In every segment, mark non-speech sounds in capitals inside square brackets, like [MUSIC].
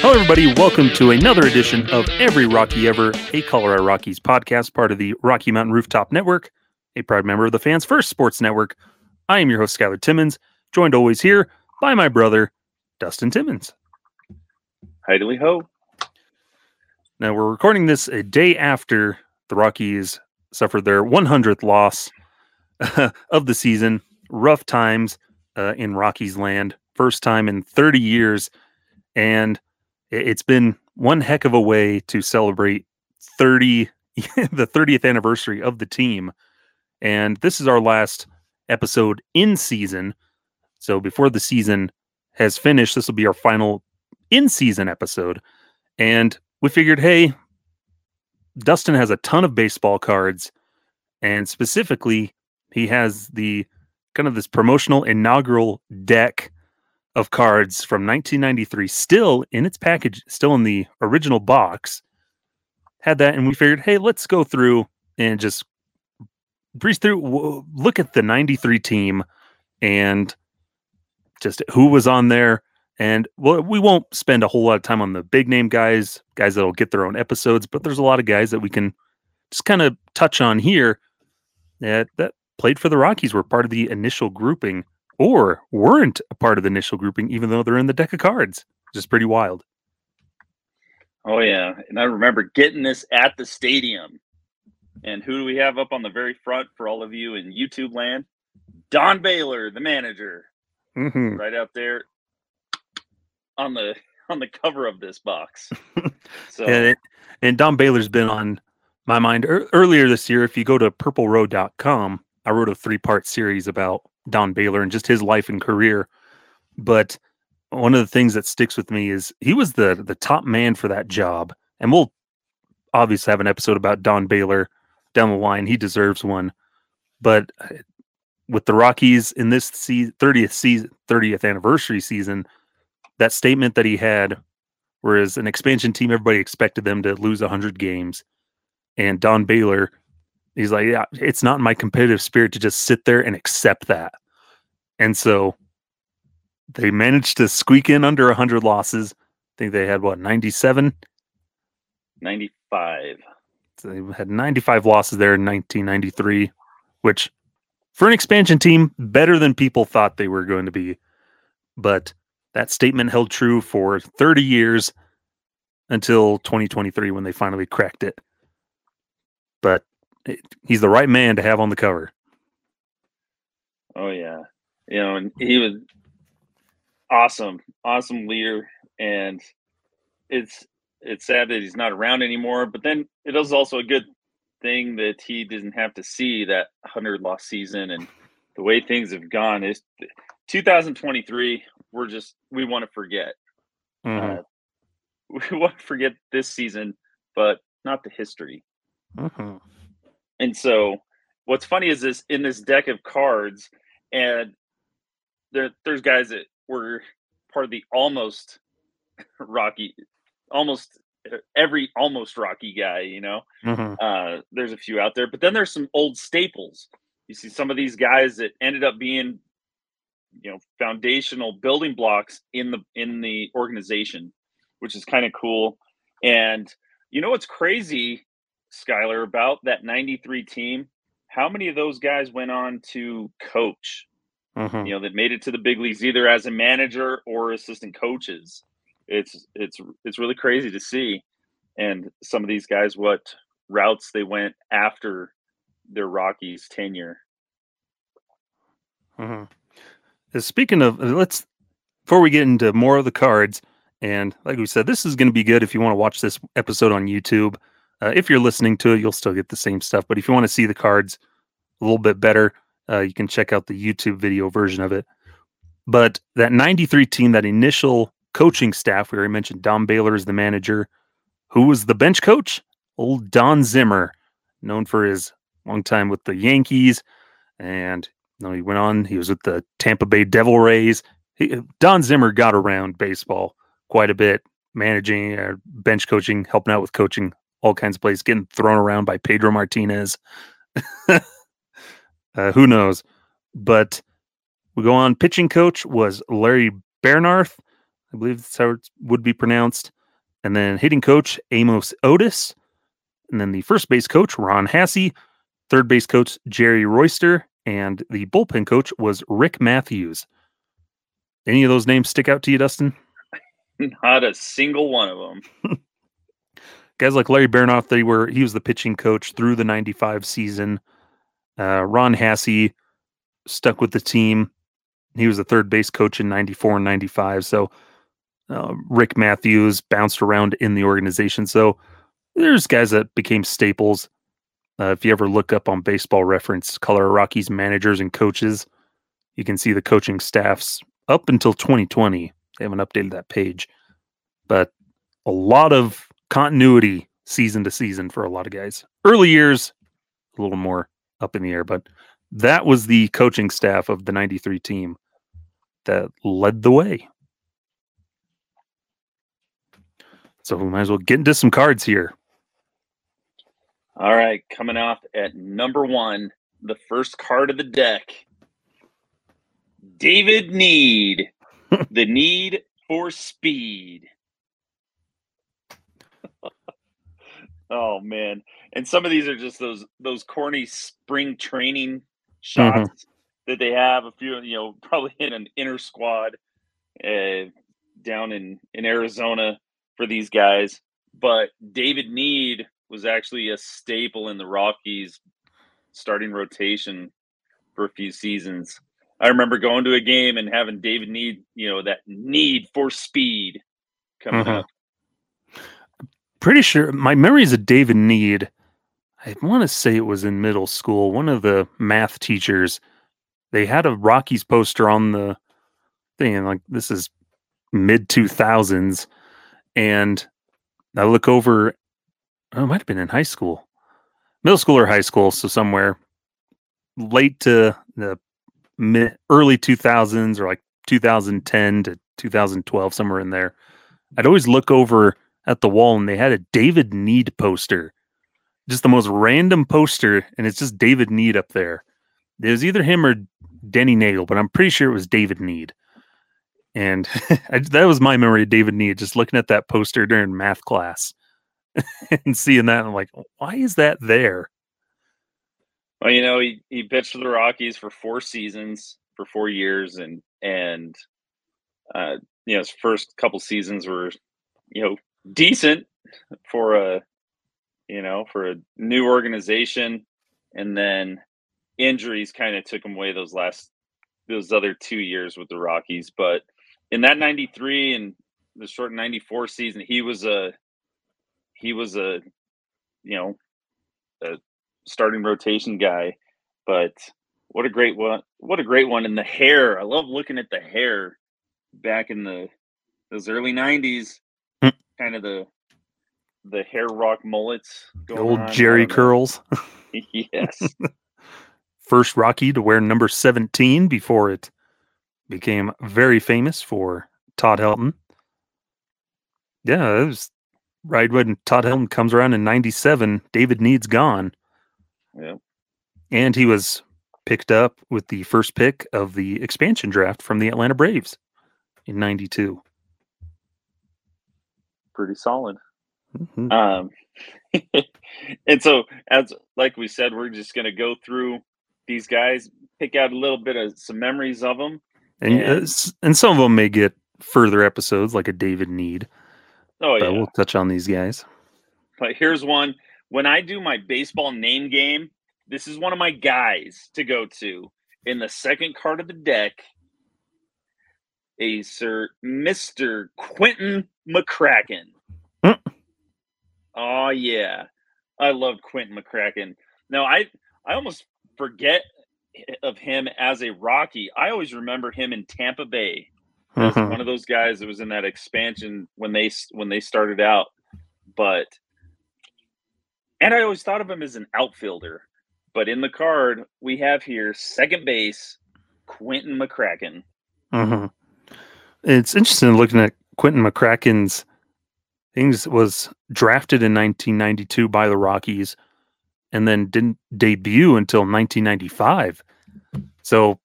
Hello, everybody. Welcome to another edition of Every Rockie Ever, a Colorado Rockies podcast, part of the Rocky Mountain Rooftop Network, a proud member of the Fans First Sports Network. I am your host, Skyler Timmins, joined always here by my brother, Dustin Timmins. Heidely ho. Now, we're recording this a day after the Rockies suffered their 100th loss [LAUGHS] of the season. Rough times uh, in Rockies land, first time in 30 years. And it's been one heck of a way to celebrate 30 [LAUGHS] the 30th anniversary of the team and this is our last episode in season so before the season has finished this will be our final in season episode and we figured hey dustin has a ton of baseball cards and specifically he has the kind of this promotional inaugural deck of cards from 1993 still in its package, still in the original box. Had that, and we figured, hey, let's go through and just breeze through, look at the 93 team and just who was on there. And well, we won't spend a whole lot of time on the big name guys, guys that'll get their own episodes, but there's a lot of guys that we can just kind of touch on here that, that played for the Rockies, were part of the initial grouping or weren't a part of the initial grouping, even though they're in the deck of cards, which is pretty wild. Oh yeah, and I remember getting this at the stadium. And who do we have up on the very front for all of you in YouTube land? Don Baylor, the manager, mm-hmm. right up there on the on the cover of this box. [LAUGHS] So and, it, and Don Baylor's been on my mind er, earlier this year. If you go to purplerow.com, I wrote a three part series about Don Baylor and just his life and career. But one of the things that sticks with me is he was the the top man for that job. And we'll obviously have an episode about Don Baylor down the line. He deserves one. But uh, with the Rockies in this 30th season, 30th anniversary season, that statement that he had, whereas an expansion team, everybody expected them to lose 100 games. And Don Baylor He's like, yeah, it's not my competitive spirit to just sit there and accept that. And so they managed to squeak in under 100 losses. I think they had what, 97? 95. So they had 95 losses there in 1993, which for an expansion team, better than people thought they were going to be. But that statement held true for 30 years until 2023 when they finally cracked it. But he's the right man to have on the cover. Oh yeah, you know, and he was awesome, awesome leader, and it's it's sad that he's not around anymore. But then it is also a good thing that he didn't have to see that hundred loss season and the way things have gone. Is 2023? We're just we want to forget. Mm-hmm. Uh, [LAUGHS] we want to forget this season, but not the history. Mm-hmm. And so what's funny is this in this deck of cards, and there there's guys that were part of the almost [LAUGHS] Rocky, almost every almost Rocky guy, you know. Mm-hmm. Uh, there's a few out there, but then there's some old staples. You see some of these guys that ended up being, you know, foundational building blocks in the in the organization, which is kind of cool. And you know what's crazy Skyler, about that 93 team, how many of those guys went on to coach? Mm-hmm. You know, that made it to the big leagues either as a manager or assistant coaches. It's it's it's really crazy to see. And some of these guys, what routes they went after their Rockies tenure. Mm-hmm. Speaking of, let's before we get into more of the cards, and like we said, this is going to be good if you want to watch this episode on YouTube. Uh, if you're listening to it, you'll still get the same stuff. But if you want to see the cards a little bit better, uh, you can check out the YouTube video version of it. But that 93 team, that initial coaching staff, we already mentioned Don Baylor is the manager. Who was the bench coach? Old Don Zimmer, known for his long time with the Yankees. And you know, he went on, he was with the Tampa Bay Devil Rays. He, Don Zimmer got around baseball quite a bit, managing, uh, bench coaching, helping out with coaching all kinds of plays, getting thrown around by Pedro Martinez. [LAUGHS] Uh, who knows? But we go on. Pitching coach was Larry Bearnarth. I believe that's how it would be pronounced. And then hitting coach, Amos Otis. And then the first base coach, Ron Hassey. Third base coach, Jerry Royster. And the bullpen coach was Rick Matthews. Any of those names stick out to you, Dustin? [LAUGHS] Not a single one of them. [LAUGHS] Guys like Larry Bearnarth, they were he was the pitching coach through the 95 season. Uh, Ron Hassey stuck with the team. He was the third base coach in 94 and 95. So uh, Rick Matthews bounced around in the organization. So there's guys that became staples. Uh, if you ever look up on baseball reference, Colorado Rockies managers and coaches, you can see the coaching staffs up until 2020. They haven't updated that page, but a lot of continuity season to season for a lot of guys. Early years, a little more up in the air, but that was the coaching staff of the 93 team that led the way. So we might as well get into some cards here. All right, coming off at number one, the first card of the deck. David Nied, [LAUGHS] the need for speed. Oh man. And some of these are just those those corny spring training shots mm-hmm. that they have. A few, you know, [LAUGHS] probably in an inner squad uh, down in in Arizona for these guys. But David Nied was actually a staple in the Rockies starting rotation for a few seasons. I remember going to a game and having David Nied, you know, that need for speed coming mm-hmm. up. Pretty sure my memory is a David Nied. I want to say it was in middle school. One of the math teachers, they had a Rockies poster on the thing, and like this is mid two thousands, and I look over. Oh, it might have been in high school, middle school or high school, so somewhere late to the mid early 2000s or like 2010 to 2012 somewhere in there i'd always look over at the wall and they had a david nied poster. Just the most random poster and it's just david nied up there. It was either him or denny Neagle, but i'm pretty sure it was david nied. And [LAUGHS] I, that was my memory of david nied just looking at that poster during math class [LAUGHS] and seeing that i'm like why is that there? Well, you know, he, he pitched for the Rockies for four seasons, for four years, and and uh, you know his first couple seasons were, you know, decent for a, you know, for a new organization, and then injuries kind of took him away those last those other two years with the Rockies. But in that '93 and the short '94 season, he was a he was a you know a starting rotation guy. But what a great one! What a great one! And the hair, I love looking at the hair back in the those early '90s, mm. Kind of the the hair rock mullets. Old on. Jerry curls. [LAUGHS] [LAUGHS] yes. First Rocky to wear number 17 before it became very famous for Todd Helton. Yeah, it was right when Todd Helton comes around in 97, David Nied's gone. Yeah. And he was picked up with the first pick of the expansion draft from the Atlanta Braves in 92. Pretty solid. Mm-hmm. Um, [LAUGHS] and so, as like we said, we're just going to go through these guys, pick out a little bit of some memories of them. And, uh, and, and some of them may get further episodes, like a David Nied. Oh, yeah. We'll touch on these guys. But here's one when I do my baseball name game, this is one of my guys to go to in the second card of the deck. A Sir Mister Quinton McCracken. Mm. Oh yeah, I love Quinton McCracken. Now I I almost forget of him as a Rocky. I always remember him in Tampa Bay mm-hmm. one of those guys that was in that expansion when they when they started out. But and I always thought of him as an outfielder. But in the card, we have here second base, Quinton McCracken. Mm-hmm. It's interesting looking at Quinton McCracken's things was drafted in 1992 by the Rockies and then didn't debut until 1995. So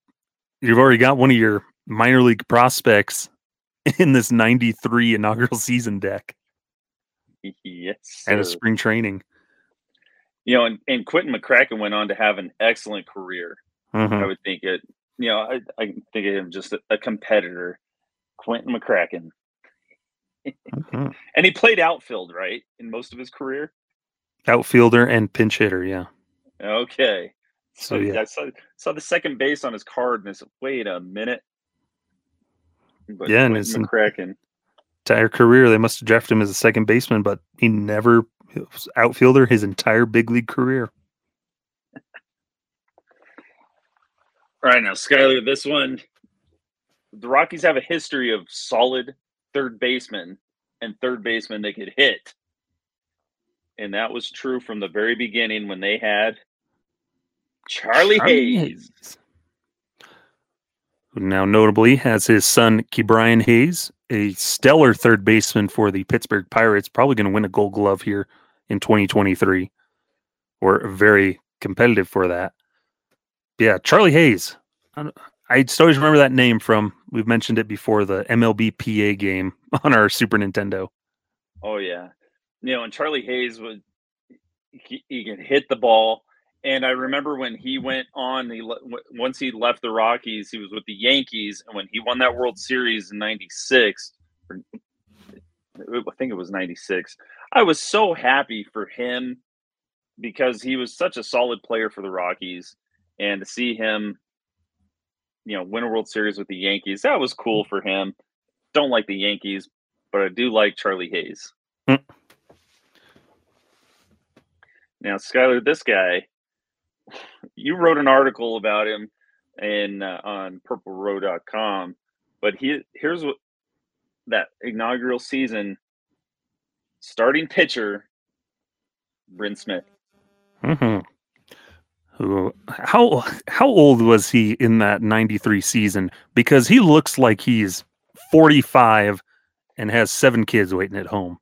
you've already got one of your minor league prospects [LAUGHS] in this 93 inaugural season deck Yes. and a spring training. You know, and, and Quinton McCracken went on to have an excellent career. Mhm. I would think it. You know, I, I think of him just a, a competitor, Quinton McCracken, Mhm. [LAUGHS] and he played outfield right in most of his career. Outfielder and pinch hitter. Yeah. Okay, So, so yeah. I saw, saw the second base on his card, and I said, "Wait a minute." But Yeah, and Quinton it's in- McCracken. Entire career, they must have drafted him as a second baseman, but he never outfielder his entire big league career. All right, now Skyler, this one, the Rockies have a history of solid third basemen and third basemen they could hit, and that was true from the very beginning when they had Charlie, Charlie Hayes. Hayes, who now notably has his son Ke'Bryan Hayes, a stellar third baseman for the Pittsburgh Pirates, probably going to win a Gold Glove here in 2023, or very competitive for that. Yeah, Charlie Hayes. I don't- I just always remember that name from we've mentioned it before the MLB PA game [LAUGHS] on our Super Nintendo. Oh yeah, you know, and Charlie Hayes would he, he could hit the ball. And I remember when he went on, he once he left the Rockies, he was with the Yankees, and when he won that World Series in '96, or I think it was '96, I was so happy for him because he was such a solid player for the Rockies, and to see him, you know, win a World Series with the Yankees, that was cool for him. Don't like the Yankees, but I do like Charlie Hayes. Mm. Now, Skyler, this guy, you wrote an article about him in uh, on purplerow.com, but he here's what that inaugural season starting pitcher Bryn Smith. hmm Who? How how old was he in that '93 season? Because he looks like he's 45 and has seven kids waiting at home.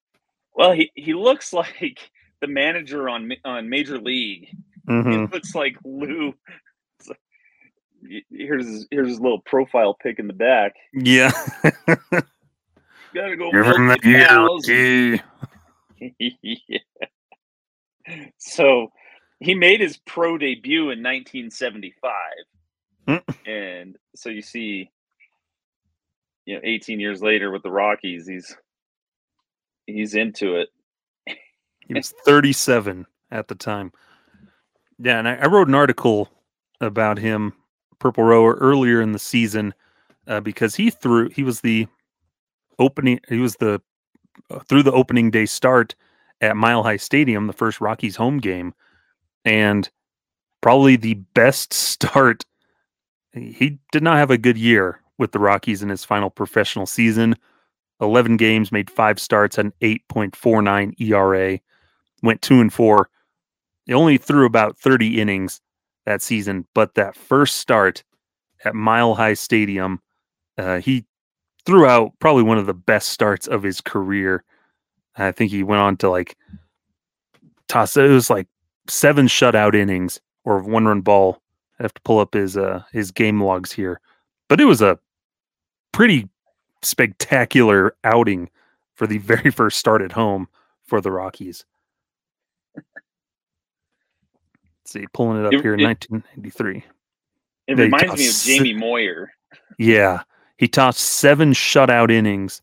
Well, he, he looks [LAUGHS] like the manager on on Major League. hmm He looks like Lou. Here's his, here's his little profile pic in the back. Yeah. [LAUGHS] Gotta go. You're from the. [LAUGHS] Yeah. So he made his pro debut in 1975. Mm. and so you see, you know, 18 years later with the Rockies, he's he's into it. He was 37 at the time. Yeah, and I, I wrote an article about him, Purple Rower, earlier in the season uh, because he threw. He was the opening. He was the uh, through the opening day start at Mile High Stadium, the first Rockies home game, and probably the best [LAUGHS] start. He did not have a good year with the Rockies in his final professional season. 11 games, made five starts, an 8.49 ERA, went two and four. He only threw about 30 innings that season, but that first start at Mile High Stadium, uh, he threw out probably one of the best starts of his career. I think he went on to like toss it was like seven shutout innings or one run ball. I have to pull up his uh his game logs here. But it was a pretty spectacular outing for the [LAUGHS] very first start at home for the Rockies. Let's see, pulling it up It- here in it- 1993. It They reminds me of Jamie Moyer. Yeah, he tossed seven shutout innings,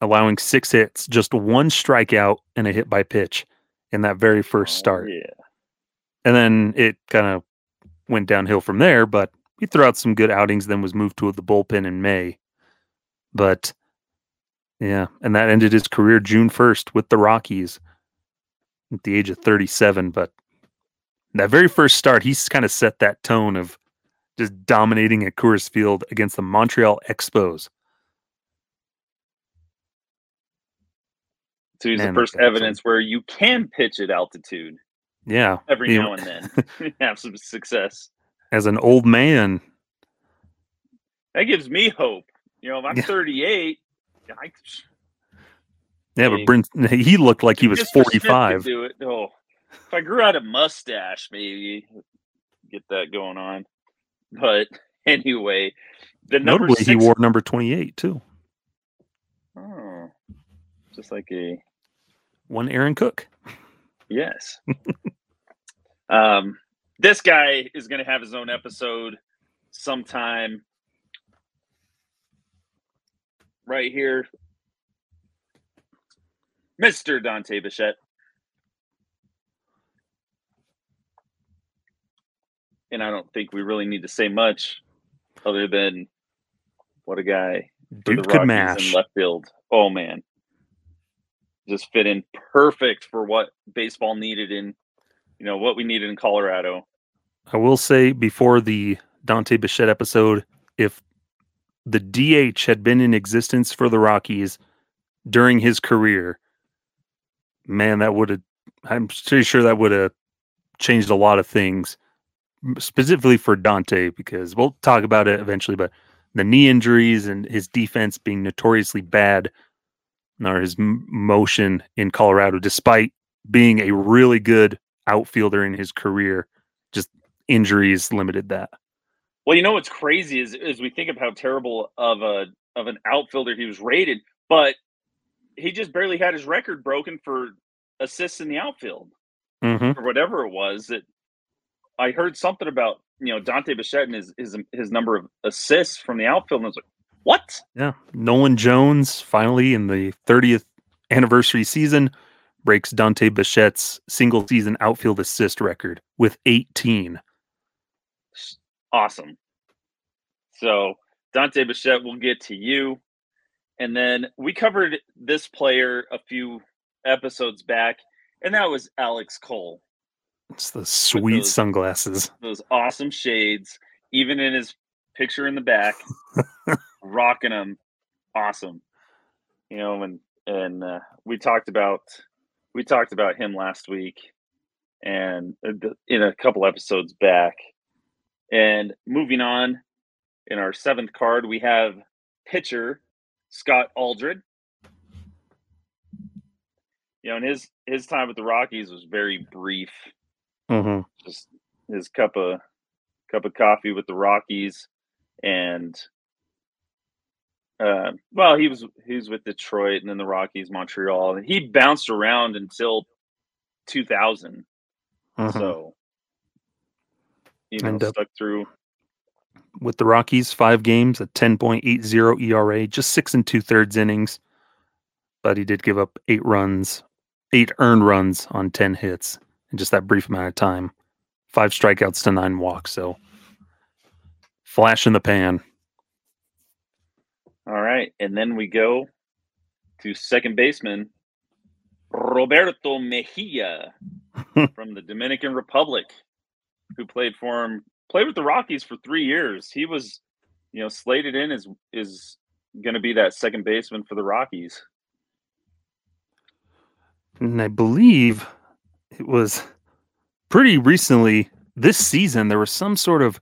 allowing six hits, just one strikeout and a hit by pitch in that very first Oh, start. yeah. And then it kind of went downhill from there, but he threw out some good outings, then was moved to the bullpen in May. But yeah, and that ended his career June 1st with the Rockies at the age of 37. But that very first start, he's kind of set that tone of just dominating at Coors Field against the Montreal Expos. So he's Man, the first evidence where you can pitch at altitude Yeah, every he- now and then, [LAUGHS] [LAUGHS] have some success. as an old man. That gives me hope. You know, if I'm Yeah. 38, I, Yeah, but Brent, [LAUGHS] he looked like he was Mr. Smith could 45. Do it. Oh, if I grew out a mustache, maybe get that going on. But anyway, the number Notably, six, he wore number 28 too. oh, just like a One Aaron Cook. yes. Um, this guy is going to have his own episode sometime. Right here, Mr. Dante Bichette. And I don't think we really need to say much other than what a guy Dude the could mash. in left field. Oh man, just fit in perfect for what baseball needed in, you know, what we needed in Colorado. I will say before the Dante Bichette episode, if the DH had been in existence for the Rockies during his career, man, that would have, I'm pretty sure that would have changed a lot of things, specifically for Dante, because we'll talk about it eventually, but the knee injuries and his defense being notoriously bad, or his motion in Colorado, despite being a really good outfielder in his career, just injuries limited that. Well, you know what's crazy is is we think of how terrible of a of an outfielder he was rated, but he just barely had his record broken for assists in the outfield Mm-hmm. or whatever it was. That I heard something about you know Dante Bichette and his his his number of assists from the outfield, and I was like, what? Yeah. Nolan Jones finally in the 30th anniversary season breaks Dante Bichette's single season outfield assist record with 18. Awesome. So Dante Bichette, we'll get to you, and then we covered this player a few episodes back, and that was Alex Cole. It's the sweet those- sunglasses. those awesome shades, even in his picture in the back, [LAUGHS] rocking them, awesome. You know, and and uh, we talked about we talked about him last week, and uh, in a couple episodes back. And moving on, in our seventh card, we have pitcher Scott Aldred. You know, and his his time with the Rockies was very brief hmm just his cup of cup of coffee with the Rockies, and uh, well, he was he was with Detroit and then the Rockies, Montreal, and he bounced around until 2000. Mhm. So you know, And, uh, stuck through. With the Rockies, five games, a 10.80 ERA, just six and two thirds innings. But he did give up eight runs, eight earned runs on 10 hits in just that brief amount of time. Five strikeouts to nine walks. So flash in the pan. All right, and then we go to second baseman Roberto Mejia [LAUGHS] from the Dominican Republic, who played for him, played with the Rockies for three years. He was, you know, slated in as is going to be that second baseman for the Rockies. And I believe it was pretty recently this season, there was some sort of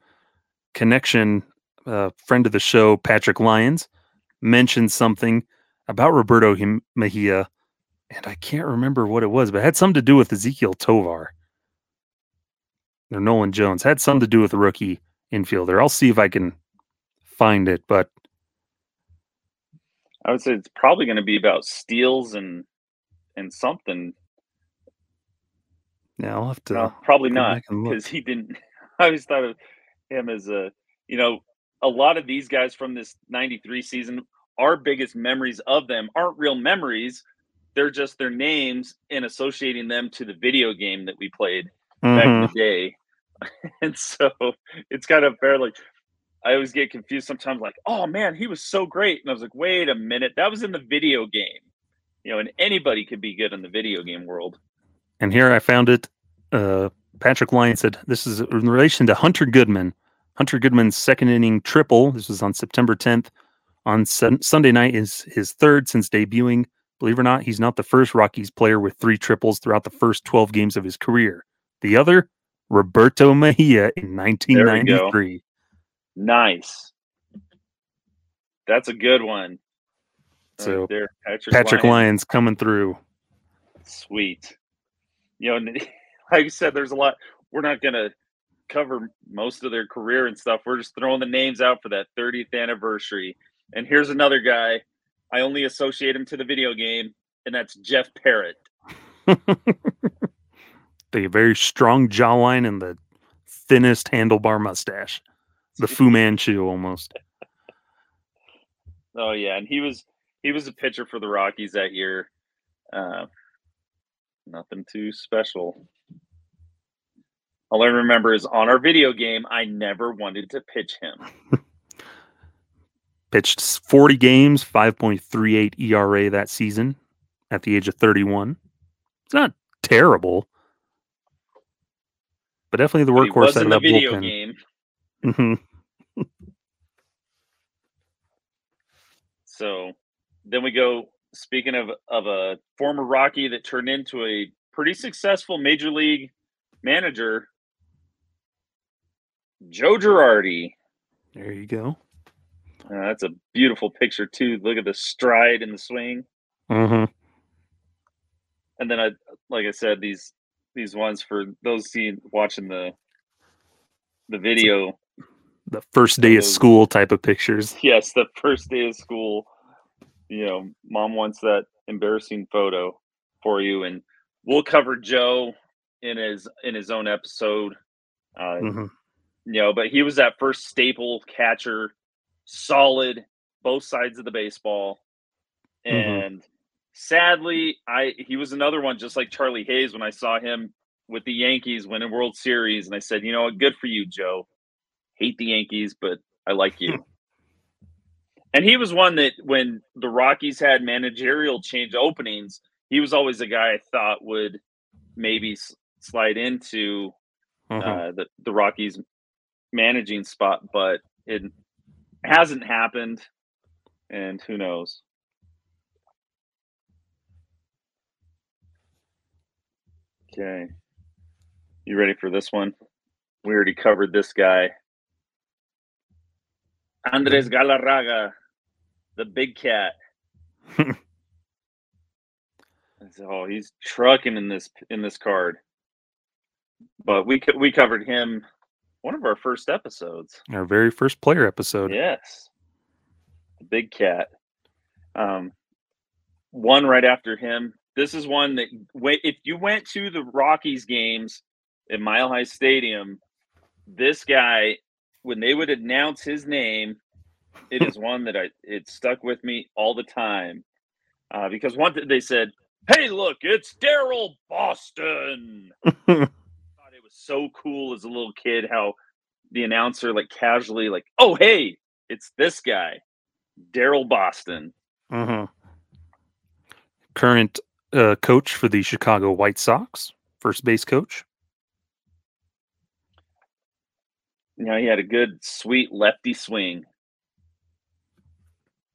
connection. Uh, friend of the show, Patrick Lyons, mentioned something about Roberto Him- Mejia, and I can't remember what it was, but it had something to do with Ezequiel Tovar or Nolan Jones. Had something to do with the rookie infielder. I'll see if I can find it, but I would say it's probably going to be about steals and and something. yeah, I'll have to. No, probably not back and look. because he didn't. [LAUGHS] I always thought of him as a, you know, a lot of these guys from this '93 season. Our biggest memories of them aren't real memories; they're just their names and associating them to the video game that we played back in Mhm. the day. [LAUGHS] and so it's kind of fair. Like I always get confused sometimes. Like, oh man, he was so great, and I was like, wait a minute, that was in the video game. You know, and anybody could be good in the video game world. And here I found it. Uh, Patrick Lyon said this is in relation to Hunter Goodman. Hunter Goodman's second inning triple. This was on September 10th. On sun- Sunday night is his third since debuting. Believe it or not, he's not the first Rockies player with three triples throughout the first 12 games of his career. The other, Roberto Mejia in 1993. Nice. That's a good one. So, there, Patrick, Patrick Lyon. Lyons coming through. Sweet. You know, [LAUGHS] like I said, there's a lot. We're not gonna cover most of their career and stuff. We're just throwing the names out for that 30th anniversary. And here's another guy. I only associate him to the video game, and that's Jeff Parrott. [LAUGHS] the very strong jawline and the thinnest handlebar mustache. The Fu Manchu almost. [LAUGHS] Oh yeah, and he was he was a pitcher for the Rockies that year. Uh, nothing too special. All I remember is on our video game, I never wanted to pitch him. [LAUGHS] Pitched 40 games, 5.38 ERA that season at the age of 31. It's not terrible, but definitely the workhorse out of that video bullpen. game. Mm-hmm. so then we go. Speaking of of a former Rocky that turned into a pretty successful major league manager, Joe Girardi. There you go. Uh, that's a beautiful picture too. Look at the stride and the swing. Mm-hmm. And then I, like I said, these these ones for those seeing watching the the video. The first day of school type of pictures. Yes, the first day of school. You know, mom wants that embarrassing photo for you, and we'll cover Joe in his in his own episode. Uh, mm-hmm you know, but he was that first staple catcher, solid, both sides of the baseball. Mm-hmm. And mm-hmm. sadly, I he was another one just like Charlie Hayes when I saw him with the Yankees winning World Series, and I said, you know what, good for you, Joe. Hate the Yankees, but I like you. [LAUGHS] and he was one that when the Rockies had managerial change openings, he was always a guy I thought would maybe slide into uh-huh. uh, the the Rockies managing spot, but it hasn't happened, and who knows. Okay. You ready for this one? We already covered this guy. Andres Galarraga, the big cat. [LAUGHS] oh, he's trucking in this in this card. But we we covered him one of our first episodes. Our very first player episode. Yes. The big cat. Um, one right after him. This is one that if you went to the Rockies games at Mile High Stadium, this guy, when they would announce his name, it is one that I it stuck with me all the time. Uh, because one they said, Hey, look, it's Daryl Boston. [LAUGHS] so cool as a little kid how the announcer like casually like, "Oh, hey, it's this guy, Daryl Boston." Mm-hmm. Current uh, coach for the Chicago White Sox, first base coach. You know, he had a good, sweet lefty swing.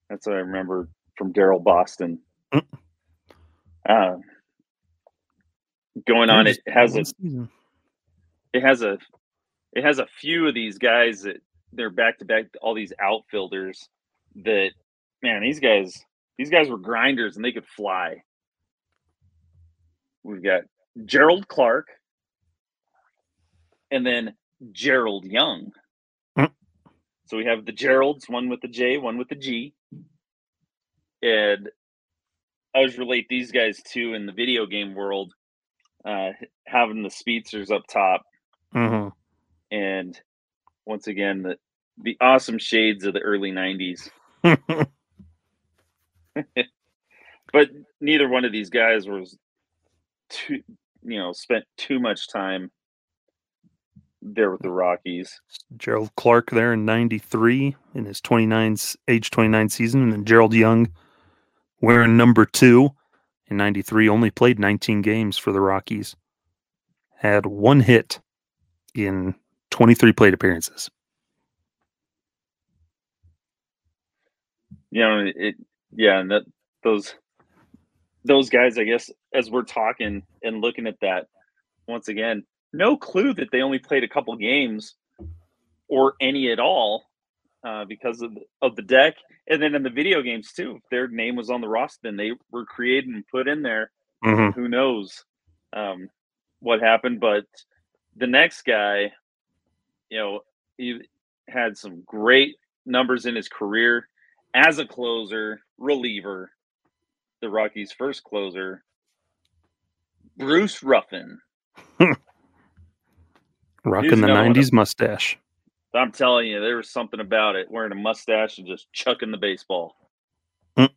That's what I remember from Daryl Boston. Mm. Uh, going on, it has a it has a it has a few of these guys that they're back to back all these outfielders that man these guys these guys were grinders and they could fly. We've got jerald clark and then gerald young. Mm. so we have the geralds one with the j one with the g. And i always relate these guys too in the video game world uh having the speedsters up top Mm-hmm. And once again, the the awesome shades of the early '90s. [LAUGHS] but neither one of these guys was too, you know, spent too much time there with the Rockies. Jerald Clark there in 93 in his 29 age 29 season and then Gerald Young wearing number 2 in 93 only played 19 games for the Rockies. Had one hit in 23 plate appearances. You know, it, yeah, and that those those guys, I guess, as we're talking and looking at that, once again, no clue that they only played a couple games or any at all uh, because of the, of the deck, and then in the video games too. If their name was on the roster, then they were created and put in there. Mm-hmm. Who knows? Um, what happened, but the next guy, you know, he had some great numbers in his career as a closer, reliever, the Rockies' first closer, Bruce Ruffin. [LAUGHS] Rocking the '90s mustache. I'm telling you, there was something about it, wearing a mustache and just chucking the baseball. Mm.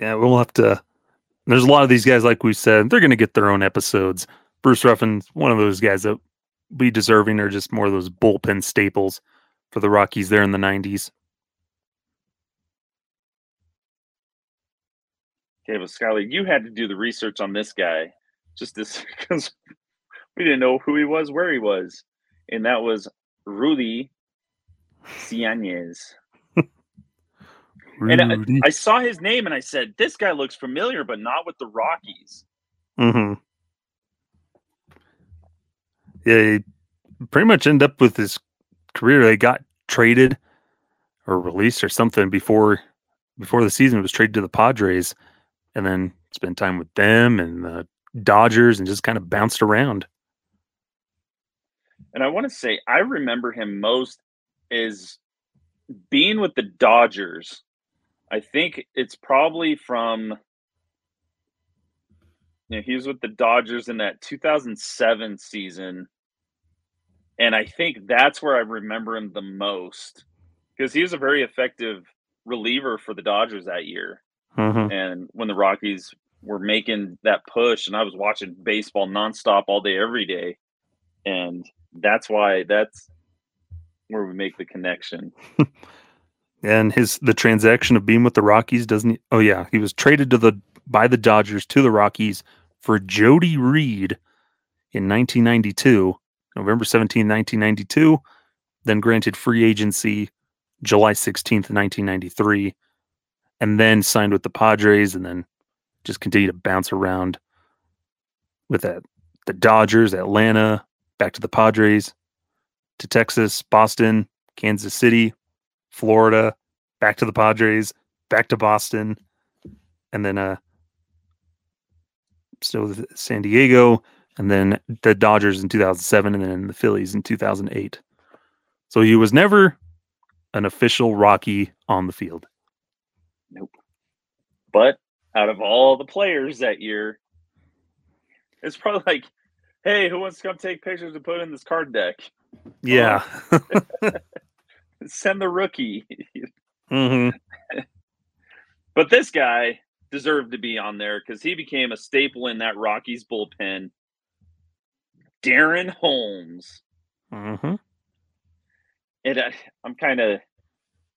Yeah, we'll have to. There's a lot of these guys, like we said, they're going to get their own episodes. Bruce Ruffin's one of those guys that be deserving or just more of those bullpen staples for the Rockies there in the 90s. Okay, but Skyler, you had to do the research on this guy just this [LAUGHS] because we didn't know who he was, where he was. And that was Rudy Seanez. And I, I, saw his name and I said, this guy looks familiar, but not with the Rockies. Mm-hmm. Yeah, he pretty much end up with his career. They got traded or released or something before before the season was traded to the Padres, and then spent time with them and the Dodgers and just kind of bounced around. And I want to say I remember him most is being with the Dodgers. I think it's probably from you know, he was with the Dodgers in that 2007 season. And I think that's where I remember him the most because he was a very effective reliever for the Dodgers that year. Mm-hmm. And when the Rockies were making that push, and I was watching baseball nonstop all day, every day, and that's why that's where we make the connection. [LAUGHS] and his the transaction of being with the Rockies doesn't. Oh yeah, he was traded to the by the Dodgers to the Rockies for Jody Reed in 1992, November 17, 1992. Then granted free agency July 16th, 1993, and then signed with the Padres, and then just continue to bounce around with that the Dodgers, Atlanta, back to the Padres, to Texas, Boston, Kansas City, Florida, back to the Padres, back to Boston, and then uh still San Diego, and then the Dodgers in 2007, and then the Phillies in 2008. So he was never an official Rocky on the field. Nope. But out of all the players that year, it's probably like, hey, who wants to come take pictures and put in this card deck? Yeah. [LAUGHS] [LAUGHS] Send the rookie. [LAUGHS] mm-hmm. but this guy deserved to be on there because he became a staple in that Rockies bullpen. Darren Holmes. Mm-hmm. And I, I'm kind of,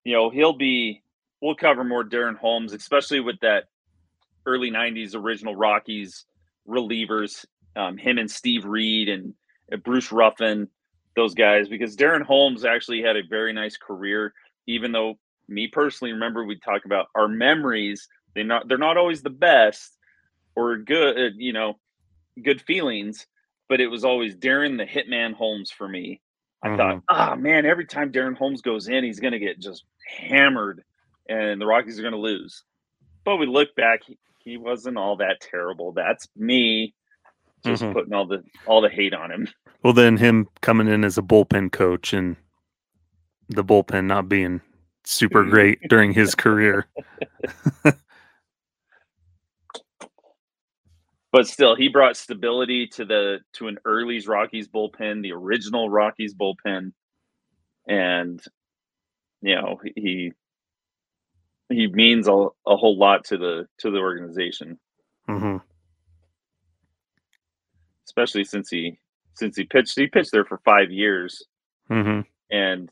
you know, he'll be. We'll cover more Darren Holmes, especially with that early 90s original Rockies relievers, um, him and Steve Reed and Bruce Ruffin, those guys, because Darren Holmes actually had a very nice career, even though me personally remember we talk about our memories. They're not they're not always the best or good, uh, you know, good feelings, but it was always Darren the Hitman Holmes for me. I mm-hmm. thought, ah, oh, man, every time Darren Holmes goes in, he's going to get just hammered and the Rockies are going to lose. But we look back, he wasn't all that terrible. That's me just mm-hmm. putting all the all the hate on him. Well, then him coming in as a bullpen coach and the bullpen not being super great during his [LAUGHS] career. [LAUGHS] but still, he brought stability to the to an early's Rockies bullpen, the original Rockies bullpen, and you know he he means a, a whole lot to the to the organization. Mm-hmm. Especially since he since he pitched he pitched there for five years, mm-hmm. and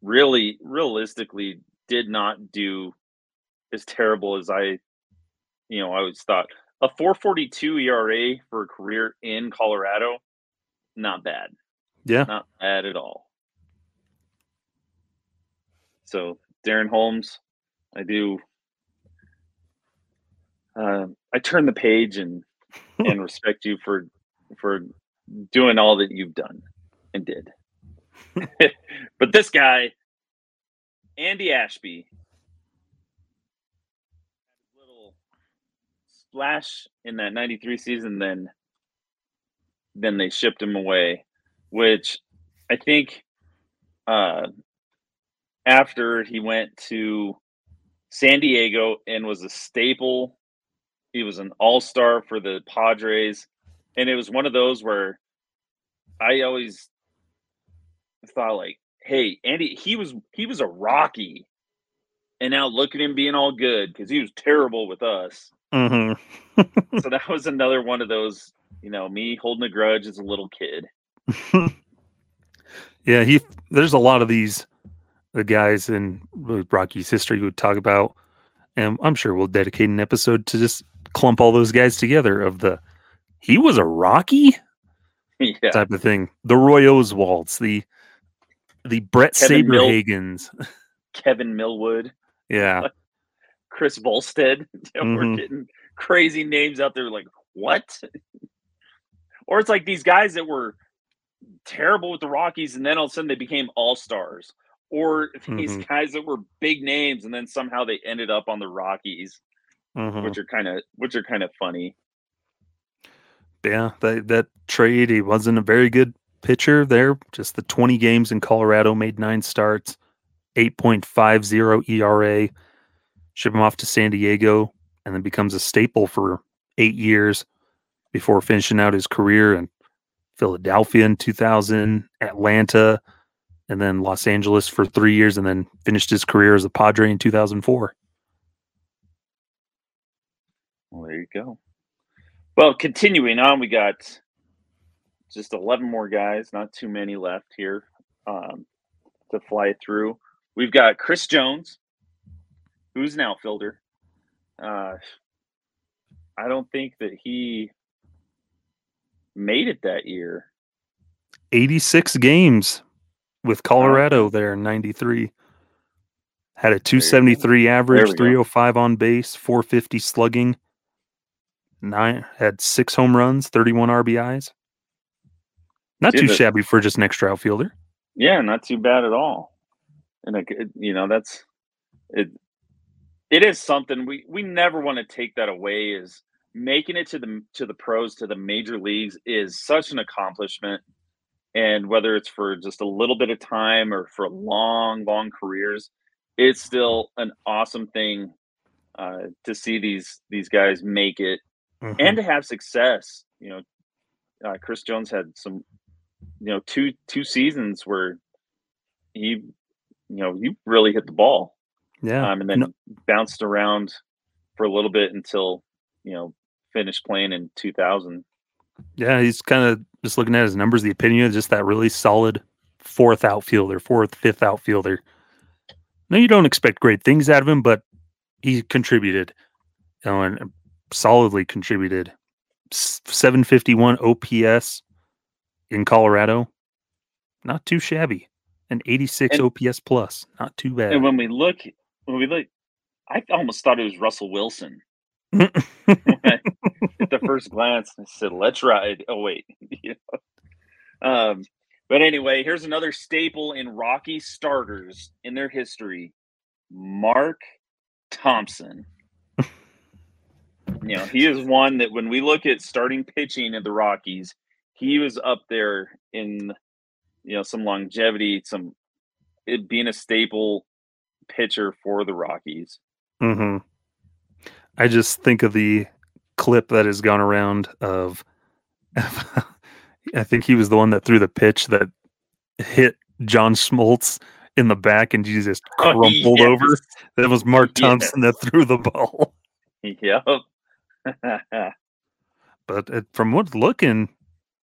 really realistically did not do as terrible as I, you know, I always thought. A 442 ERA for a career in Colorado, not bad. Yeah. Not bad at all. So Darren Holmes, I do. Uh, I turn the page and [LAUGHS] and respect you for for doing all that you've done and did. [LAUGHS] but this guy, Andy Ashby, little splash in that 93 season, then then they shipped him away, which I think uh, after he went to San Diego and was a staple. He was an all star for the Padres. And it was one of those where I always thought like, hey, Andy, he was he was a Rocky. And now look at him being all good because he was terrible with us. Mm-hmm. [LAUGHS] so that was another one of those, you know, me holding a grudge as a little kid. [LAUGHS] yeah, he there's a lot of these the guys in Rocky's history who would talk about, and I'm sure we'll dedicate an episode to just clump all those guys together of the he was a Rocky [LAUGHS] yeah. type of thing. The Roy Oswalds, the the Bret Kevin Mil- Saberhagens. [LAUGHS] Kevin Millwood, yeah. [LAUGHS] Chris Volstad. We're Mhm. getting crazy names out there like, what? or it's like these guys that were terrible with the Rockies and then all of a sudden they became all stars. Or these Mhm. guys that were big names and then somehow they ended up on the Rockies, Mhm. which are kind of which are kind of funny. Yeah, that that trade, he wasn't a very good pitcher there. Just the 20 games in Colorado, made nine starts, 8.50 ERA. Ship him off to San Diego, and then becomes a staple for eight years before finishing out his career in Philadelphia in 2000, Atlanta, and then Los Angeles for three years, and then finished his career as a Padre in 2004. Well, there you go. Well, continuing on, we got just 11 more guys, not too many left here um, to fly through. We've got Chris Jones, who's an outfielder. Uh, I don't think that he made it that year. 86 games with Colorado there in 93. Had a 273 average, 305 on base, 450 slugging. Nine had six home runs, 31 RBIs. Not Dude, too shabby for just an extra outfielder. Yeah, not too bad at all. And it- you know, that's it. It is something we we never want to take that away. Is making it to the to the pros to the major leagues is such an accomplishment, and whether it's for just a little bit of time or for long long careers, it's still an awesome thing uh, to see these these guys make it and to have success. You know, uh, Chris Jones had some, you know, two two seasons where he, you know, he really hit the ball, yeah. um, and then No- bounced around for a little bit until you know finished playing in 2000. Yeah, he's kind of just looking at his numbers, the opinion of just that really solid fourth outfielder, fourth, fifth outfielder. No, you don't expect great things out of him, but he contributed, you know, and solidly contributed. 751 OPS in Colorado, not too shabby. An 86 And- OPS plus, not too bad. And when we look, when we look, I almost thought it was Russell Wilson. At [LAUGHS] the first glance, I said, "Let's ride." Oh wait, [LAUGHS] You know? um, but anyway, here's another staple in Rocky starters in their history: Mark Thompson. You know, he is one that when we look at starting pitching at the Rockies, he was up there in you know some longevity, some it being a staple pitcher for the Rockies. hmm I just think of the clip that has gone around of, [LAUGHS] I think he was the one that threw the pitch that hit John Schmaltz in the back and he just Oh, crumpled yes. over. That was Mark Yes. Thompson that threw the ball. Yep. [LAUGHS] But uh, from what's looking,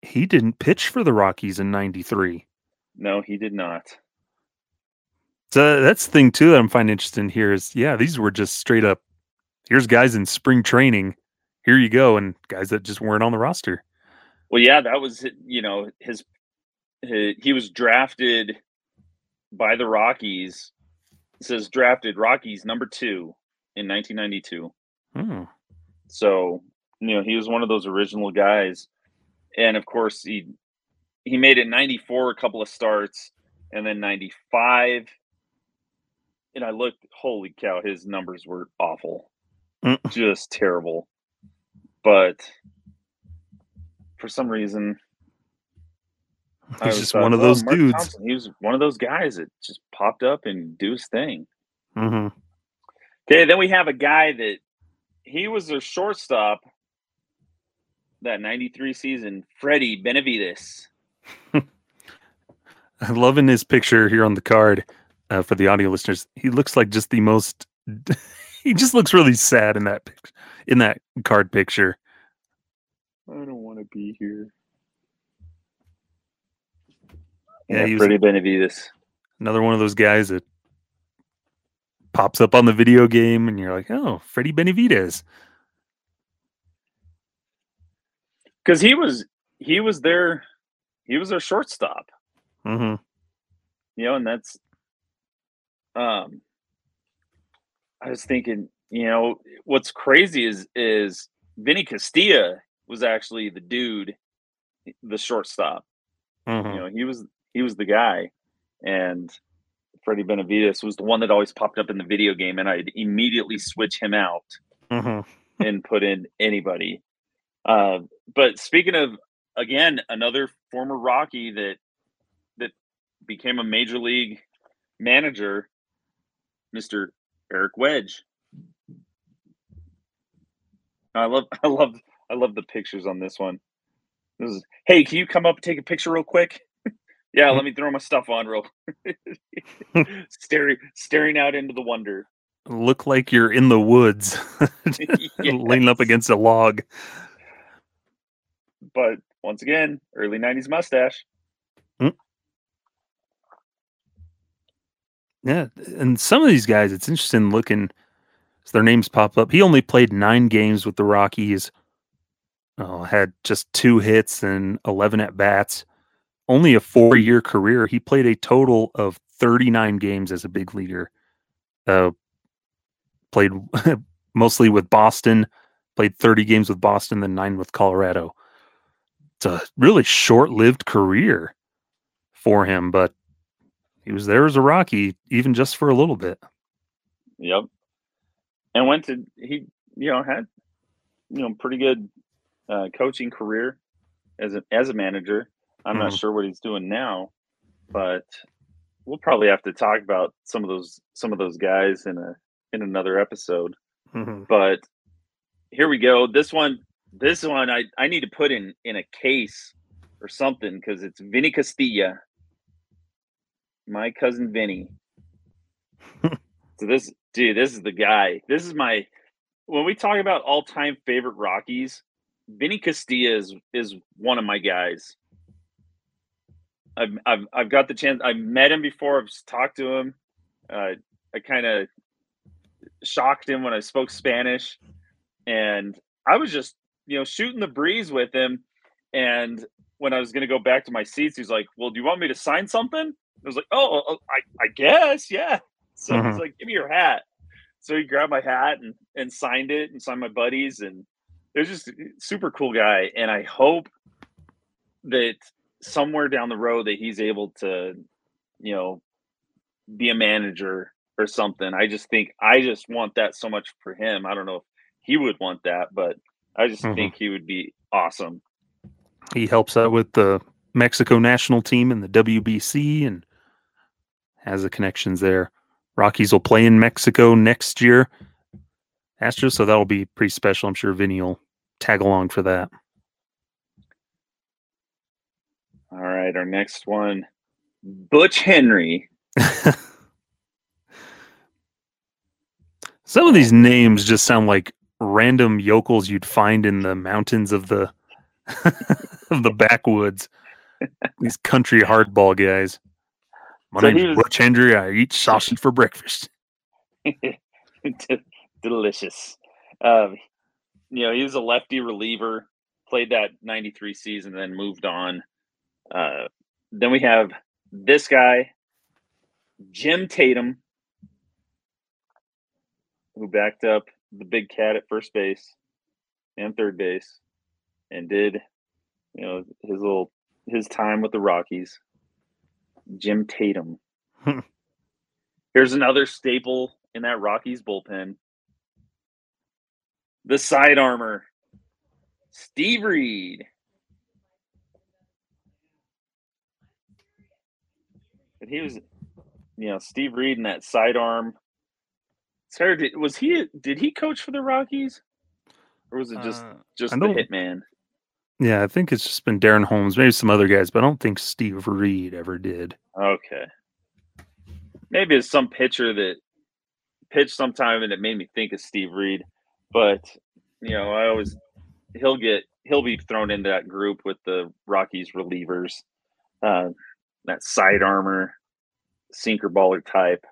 he didn't pitch for the Rockies in '93. no, he did not. So that's the thing too that I'm finding interesting here is yeah, these were just straight up. Here's guys in spring training. Here you go, and guys that just weren't on the roster. Well, yeah, that was you know his, hi- he was drafted by the Rockies. It says drafted Rockies number two in 1992. Hmm. So you know he was one of those original guys, and of course he he made it 94 a couple of starts, and then 95. And I looked, holy cow, his numbers were awful, Mm. just terrible. but for some reason, he's just one of those oh, dudes. Thompson, he was one of those guys that just popped up and do his thing. Mm-hmm. Okay, then we have a guy that he was their shortstop that 93 season, Freddie Benavides. [LAUGHS] I'm loving his picture here on the card uh, for the audio listeners. He looks like just the most. [LAUGHS] he just looks really sad in that picture, in that card picture. I don't want to be here. Yeah, yeah Freddie Benavides. Another one of those guys that pops up on the video game, and you're like, "Oh, Freddie Benavides." Because he was he was their he was their shortstop. Mm-hmm. You know, and that's um I was thinking, you know, what's crazy is is Vinny Castilla was actually the dude, the shortstop. Mm-hmm. You know, he was he was the guy, and Freddie Benavides was the one that always popped up in the video game, and I'd immediately switch him out mm-hmm. and put in anybody. Uh, but speaking of again, another former Rocky that that became a major league manager, Mr. Eric Wedge. I love [LAUGHS] I love I love the pictures on this one. This is hey, can you come up and take a picture real quick? Yeah, let me throw my stuff on real [LAUGHS] [LAUGHS] staring staring out into the wonder. Look like you're in the woods, yes. [LAUGHS] leaning up against a log. But once again, early '90s mustache. Hmm. Yeah, and some of these guys, it's interesting looking. As their names pop up. He only played nine games with the Rockies. Oh, had just two hits and eleven at bats. Only a four-year career. He played a total of thirty-nine games as a big leaguer. Uh, played [LAUGHS] mostly with Boston. Played thirty games with Boston, then nine with Colorado. It's a really short-lived career for him, but he was there as a Rocky, even just for a little bit. Yep. And went to he, you know, had you know pretty good uh, coaching career as a as a manager. I'm mm-hmm. not sure what he's doing now, but we'll probably have to talk about some of those some of those guys in a in another episode. Mm-hmm. But here we go. This one, this one, I I need to put in in a case or something because it's Vinny Castilla my cousin Vinny. [LAUGHS] so this dude, this is the guy. This is my when we talk about all time favorite Rockies, Vinny Castilla is is one of my guys. I've I've I've got the chance. I've met him before. I've talked to him. Uh, I kind of shocked him when I spoke Spanish, and I was just you know shooting the breeze with him. And when I was going to go back to my seats, he's like, "Well, do you want me to sign something?" I was like, oh, oh, I, I guess, yeah. [LAUGHS] So mm-hmm. he's like, give me your hat. So he grabbed my hat and, and signed it and signed my buddies. And it was just super cool guy. And I hope that somewhere down the road that he's able to, you know, be a manager or something. I just think I just want that so much for him. I don't know if he would want that, but I just mm-hmm. think he would be awesome. He helps out with the Mexico national team and the WBC and has the connections there. Rockies will play in Mexico next year. Astros, so that'll be pretty special. I'm sure Vinny will tag along for that. All right, our next one, Butch Henry. [LAUGHS] Some of these names just sound like random yokels you'd find in the mountains of the [LAUGHS] of the backwoods. [LAUGHS] These country hardball guys. My so name's was, Butch Hendry. I eat sausage for breakfast. Delicious. Um, you know, he was a lefty reliever, played that 93 season, then moved on. Uh, then we have this guy, Jim Tatum, who backed up the big cat at first base and third base and did, you know, his little his time with the Rockies. Jim Tatum. [LAUGHS] Here's another staple in that Rockies bullpen. The side armor, Steve Reed. He was, you know, Steve Reed and that sidearm. Sarah, did, was he? Did he coach for the Rockies, or was it just Uh, just I the don't- hitman? yeah, I think it's just been Darren Holmes, maybe some other guys, but I don't think Steve Reed ever did. Okay. Maybe it's some pitcher that pitched sometime and it made me think of Steve Reed. But, you know, I always he'll get he'll be thrown into that group with the Rockies relievers. Uh, that side armor, sinker baller type.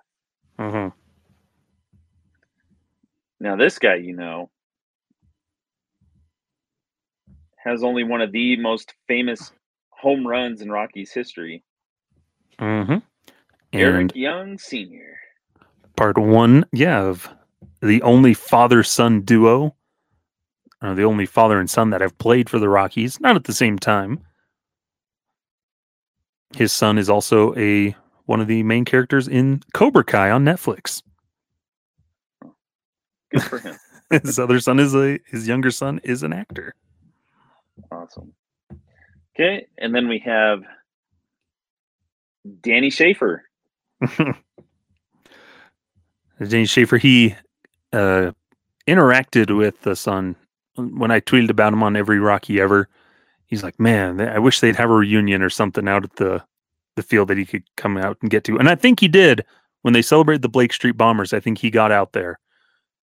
Uh-huh. Now this guy, you know, has only one of the most famous home runs in Rockies history. Mm-hmm. Eric Young Sr. part one, yeah, of the only father son duo, or the only father and son that have played for the Rockies, not at the same time. His son is also a one of the main characters in Cobra Kai on Netflix. Good for him. [LAUGHS] His other son is a his younger son is an actor. Awesome. Okay, and then we have Danny Sheaffer. [LAUGHS] Danny Sheaffer, he uh, interacted with the son when I tweeted about him on every Rockie ever. He's like, man, I wish they'd have a reunion or something out at the the field that he could come out and get to. And I think he did when they celebrated the Blake Street Bombers. I think he got out there.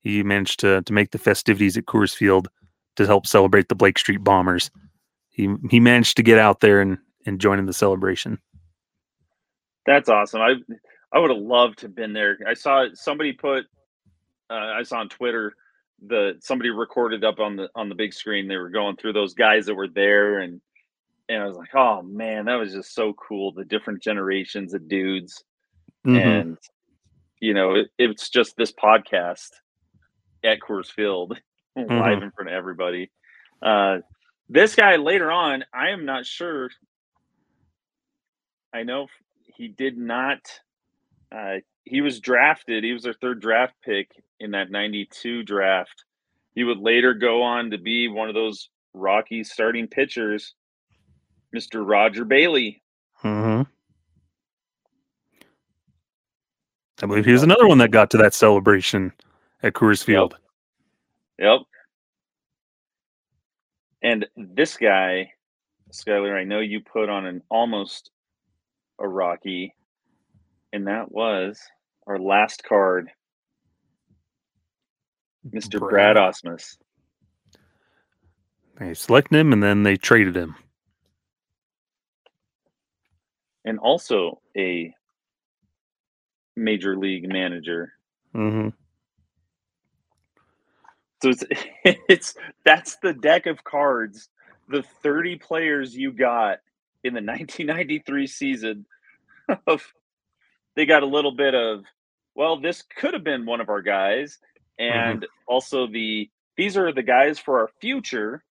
He managed to to make the festivities at Coors Field to help celebrate the Blake Street Bombers. He he managed to get out there and and join in the celebration. That's awesome. I I would have loved to have been there. I saw somebody put uh, I saw on Twitter the somebody recorded up on the on the big screen. They were going through those guys that were there and and I was like, oh man, that was just so cool. The different generations of dudes. Mhm. And you know, it, it's just this podcast at Coors Field [LAUGHS] live in front of everybody. Uh, this guy later on, I am not sure. I know he did not. Uh, he was drafted. He was their third draft pick in that '92 draft. He would later go on to be one of those Rockies starting pitchers, Mr. Roger Bailey. Mm-hmm. I believe he was another one that got to that celebration at Coors Field. Yep. And this guy, Skyler, I know you put on an almost a Rocky, and that was our last card, Mr. Brad Ausmus. They selected him and then they traded him. And also a major league manager. hmm So it's [LAUGHS] it's that's the deck of cards, the 30 players you got in the [LAUGHS] 1993 season [LAUGHS] of they got a little bit of well, this could have been one of our guys. And also the these are the guys for our future.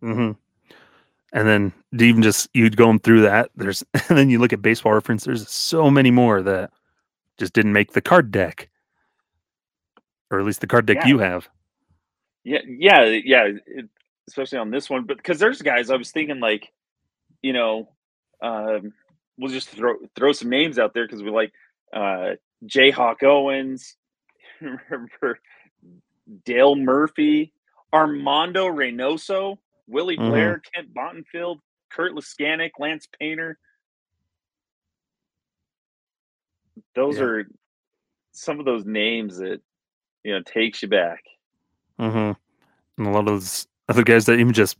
hmm And then even just you'd going through that. There's [LAUGHS] and then you look at baseball reference. There's so many more that just didn't make the card deck, or at least the card deck Yeah. you have. Yeah, yeah, yeah. It, especially on this one, but because there's guys I was thinking like, you know, um, we'll just throw throw some names out there because we like uh, Jayhawk Owens, [LAUGHS] remember Dale Murphy, Armando Reynoso, Willie Mhm. Blair, Kent Bottenfield, Curt Leskanic, Lance Painter. Those Yeah. are some of those names that you know takes you back. hmm And a lot of those other guys that even just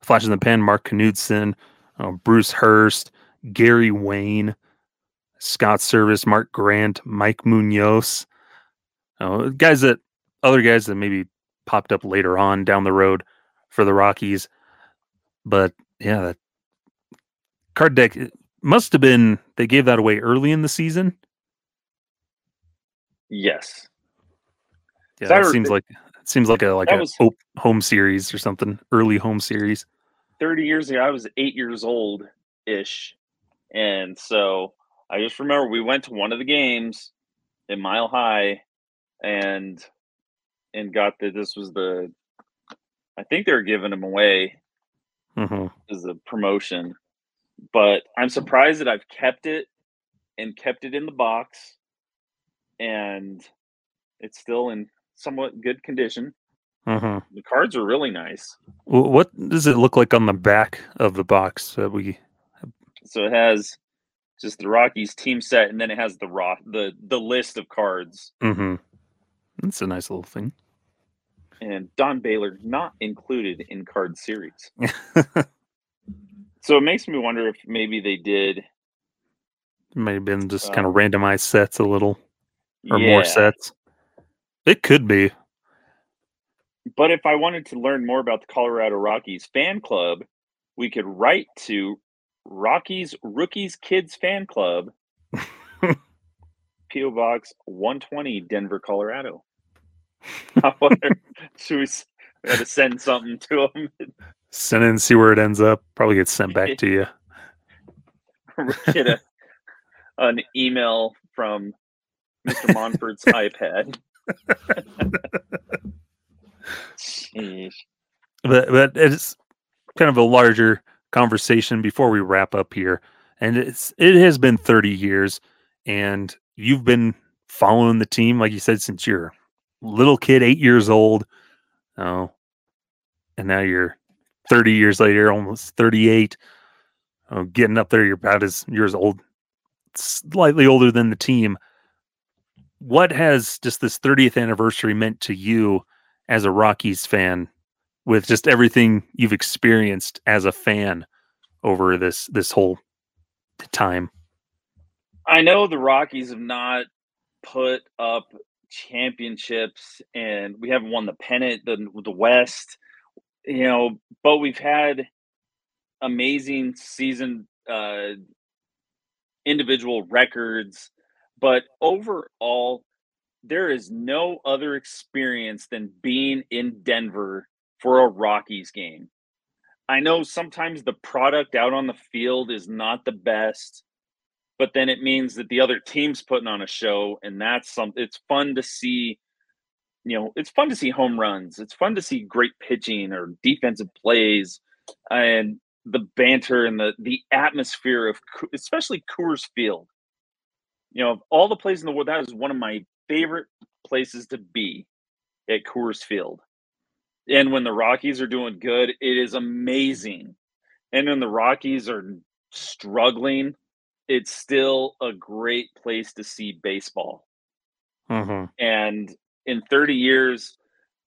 flash in the pan, Mark Knudson, uh, Bruce Hurst, Gary Wayne, Scott Service, Mark Grant, Mike Munoz, uh, guys that other guys that maybe popped up later on down the road for the Rockies. But yeah, that card deck must have been they gave that away early in the season. Yes. Yeah, I that seems like it seems like a like a was- home series or something, early home series. 30 years ago, I was eight years old ish. And so I just remember we went to one of the games in Mile High and and got that this was the I think they're giving them away hmm as a promotion, but I'm surprised that I've kept it and kept it in the box, and it's still in somewhat good condition. hmm The cards are really nice. What does it look like on the back of the box that we? So it has just the Rockies team set, and then it has the rock the the list of cards. hmm That's a nice little thing. And Don Baylor not included in card series. [LAUGHS] So it makes me wonder if maybe they did May have been just kind of Um, randomized sets a little or yeah. more sets. It could be. But if I wanted to learn more about the Colorado Rockies fan club, we could write to Rockies Rookies Kids Fan Club, [LAUGHS] PO Box 120, Denver, Colorado. I wonder, should we we had to send something to them? Send it and see where it ends up. Probably gets sent back [LAUGHS] to you. Get a, an email from Mr. Monfort's [LAUGHS] iPad. Jeez. But but it's kind of a larger conversation before we wrap up here. And it's it has been 30 years and you've been following the team like you said since you're little kid, 8 years old. Oh. And now you're 30 years later, almost 38. Oh, getting up there, you're about as as old, slightly older than the team. What has just this 30th anniversary meant to you as a Rockies fan with just everything you've experienced as a fan over this this whole time. I know the Rockies have not put up championships and we haven't won the pennant, the the West, you know, but we've had amazing season uh individual records, but overall there is no other experience than being in Denver for a Rockies game. I know sometimes the product out on the field is not the best, but then it means that the other team's putting on a show, and that's something. It's fun to see. You know, it's fun to see home runs. It's fun to see great pitching or defensive plays, and the banter and the the atmosphere of, especially Coors Field. You know, all the places in the world, that is one of my favorite places to be at Coors Field. And when the Rockies are doing good, it is amazing. And when the Rockies are struggling, it's still a great place to see baseball. Mm-hmm. And in 30 years,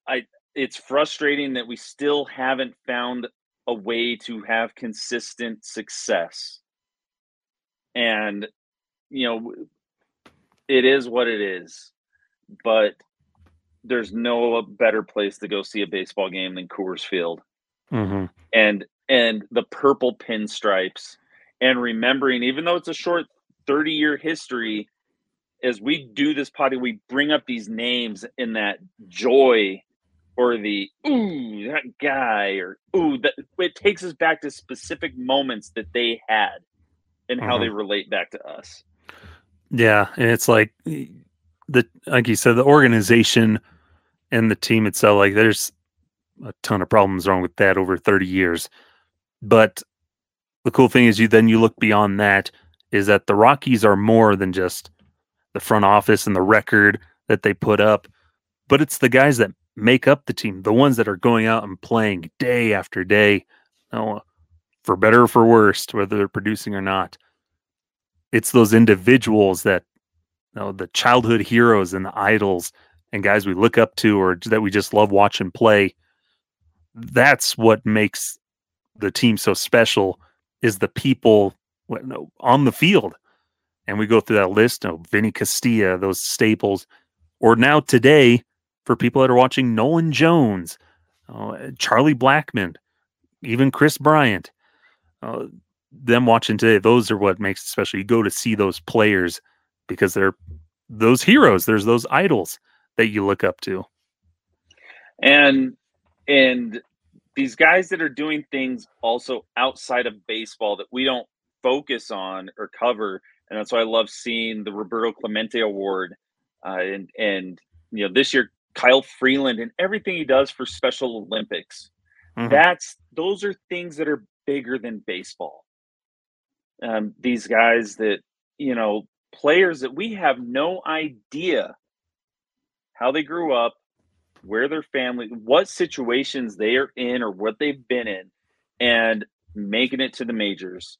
I it's frustrating that we still haven't found a way to have consistent success. And you know, it is what it is. But there's no better place to go see a baseball game than Coors Field. Mm-hmm. and and the purple pinstripes and remembering even though it's a short 30 year history as we do this potty we bring up these names in that joy or the ooh that guy or ooh that it takes us back to specific moments that they had and how mm-hmm. they relate back to us Yeah, and it's like the like you said, the organization and the team itself. Like, there's a ton of problems wrong with that over 30 years. But the cool thing is, you then you look beyond that. Is that the Rockies are more than just the front office and the record that they put up, but it's the guys that make up the team, the ones that are going out and playing day after day, know, for better or for worse, whether they're producing or not. It's those individuals that you know, the childhood heroes and the idols and guys we look up to or that we just love watching play. That's what makes the team so special is the people on the field. And we go through that list of Vinny Castilla, those staples, or now today for people that are watching Nolan Jones, uh, Charlie Blackmon, even Kris Bryant. Uh, them watching today, those are what makes it special. You go to see those players because they're those heroes. There's those idols that you look up to. and and these guys that are doing things also outside of baseball that we don't focus on or cover and that's why i love seeing the roberto clemente award uh, and and you know this year kyle freeland and everything he does for special olympics Mm-hmm. That's those are things that are bigger than baseball. Um, these guys that you know, players that we have no idea how they grew up, where their family, what situations they are in, or what they've been in, and making it to the majors,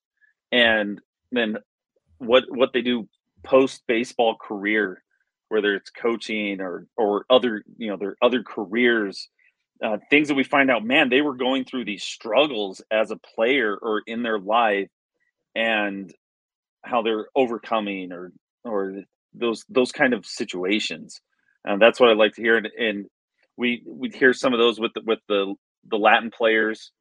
and then what what they do post baseball career, whether it's coaching or or other you know their other careers uh, things that we find out, man, they were going through these struggles as a player or in their life, and how they're overcoming or or those those kind of situations. And that's what I like to hear. And, and we we hear some of those with the, with the the Latin players,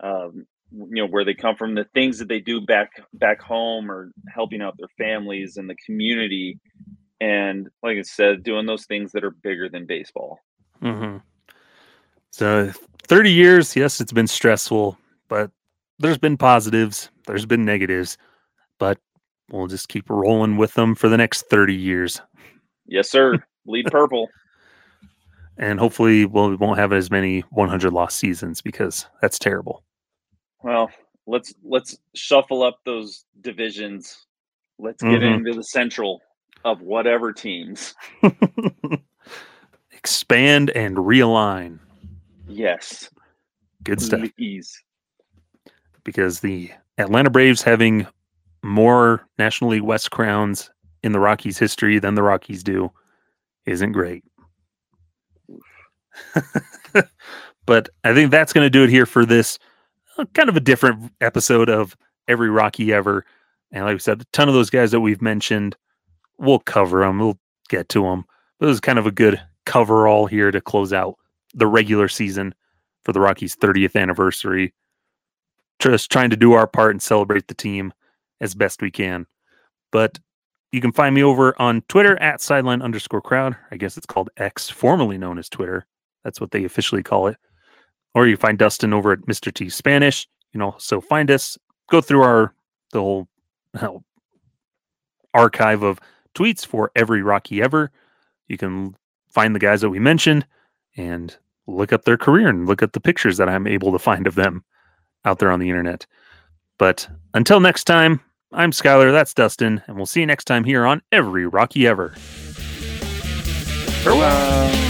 um, you know, where they come from, the things that they do back back home, or helping out their families and the community, and like I said, doing those things that are bigger than baseball. Mm-hmm. So, 30 years, yes, it's been stressful, but there's been positives, there's been negatives, but we'll just keep rolling with them for the next 30 years. Yes, sir. Lead purple. And hopefully, well, we won't have as many 100 lost seasons because that's terrible. Well, let's let's shuffle up those divisions. Let's get mm-hmm. into the central of whatever teams. [LAUGHS] Expand and realign. Yes. Good stuff. Please. Because the Atlanta Braves having more National League West crowns in the Rockies history than the Rockies do isn't great. [LAUGHS] but I think that's going to do it here for this uh, kind of a different episode of Every Rockie Ever. And like we said, a ton of those guys that we've mentioned, we'll cover them. We'll get to them. But it was kind of a good cover all here to close out the regular season for the Rockies' 30th anniversary. Just trying to do our part and celebrate the team as best we can. But you can find me over on Twitter at sideline underscore crowd. I guess it's called X, formerly known as Twitter. That's what they officially call it. Or you find Dustin over at Mr. T Spanish. You know, so find us, go through our the whole hell, archive of tweets for every Rockie ever. You can find the guys that we mentioned and look up their career and look at the pictures that I'm able to find of them out there on the internet. But until next time, I'm Skyler, that's Dustin, and we'll see you next time here on Every Rockie Ever. Farewell.